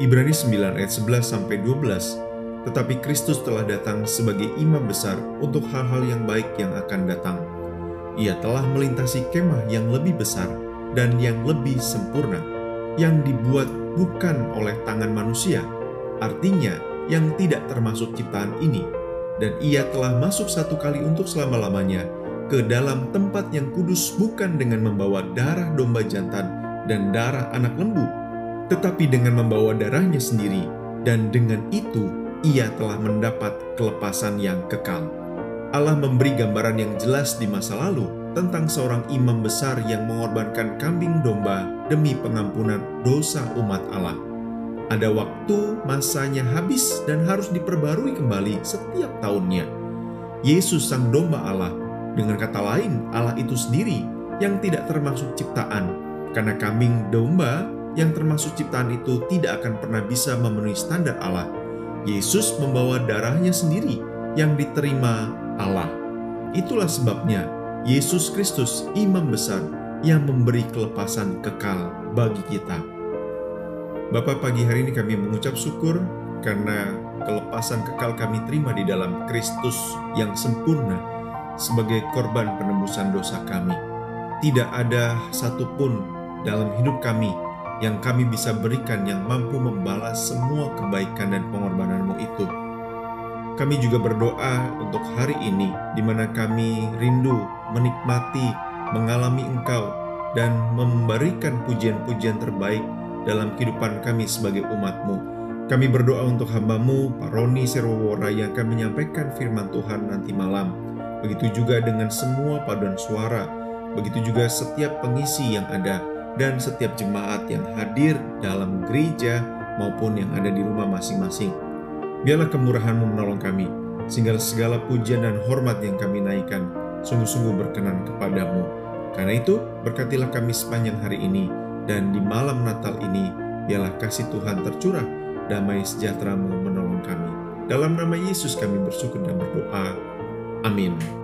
Ibrani 9 ayat 11 sampai 12. Tetapi Kristus telah datang sebagai imam besar untuk hal-hal yang baik yang akan datang. Ia telah melintasi kemah yang lebih besar dan yang lebih sempurna, yang dibuat bukan oleh tangan manusia, artinya yang tidak termasuk ciptaan ini, dan ia telah masuk satu kali untuk selama-lamanya ke dalam tempat yang kudus bukan dengan membawa darah domba jantan dan darah anak lembu, tetapi dengan membawa darahnya sendiri, dan dengan itu ia telah mendapat kelepasan yang kekal. Allah memberi gambaran yang jelas di masa lalu tentang seorang imam besar yang mengorbankan kambing domba demi pengampunan dosa umat Allah. Ada waktu masanya habis dan harus diperbarui kembali setiap tahunnya. Yesus sang domba Allah, dengan kata lain Allah itu sendiri yang tidak termasuk ciptaan, karena kambing domba yang termasuk ciptaan itu tidak akan pernah bisa memenuhi standar Allah. Yesus membawa darahnya sendiri yang diterima Allah. Itulah sebabnya Yesus Kristus imam besar yang memberi kelepasan kekal bagi kita. Bapak pagi hari ini kami mengucap syukur karena kelepasan kekal kami terima di dalam Kristus yang sempurna sebagai korban penembusan dosa kami. Tidak ada satupun dalam hidup kami yang kami bisa berikan yang mampu membalas semua kebaikan dan pengorbananmu itu. Kami juga berdoa untuk hari ini di mana kami rindu menikmati, mengalami Engkau, dan memberikan pujian-pujian terbaik dalam kehidupan kami sebagai umatmu. Kami berdoa untuk hambamu, Pak Roni Serwowora yang akan menyampaikan firman Tuhan nanti malam. Begitu juga dengan semua paduan suara, begitu juga setiap pengisi yang ada, dan setiap jemaat yang hadir dalam gereja maupun yang ada di rumah masing-masing. Biarlah kemurahanmu menolong kami, sehingga segala pujian dan hormat yang kami naikkan sungguh-sungguh berkenan kepadamu. Karena itu, berkatilah kami sepanjang hari ini, dan di malam Natal ini, biarlah kasih Tuhan tercurah, damai sejahtera-Mu menolong kami. Dalam nama Yesus kami bersyukur dan berdoa. Amin.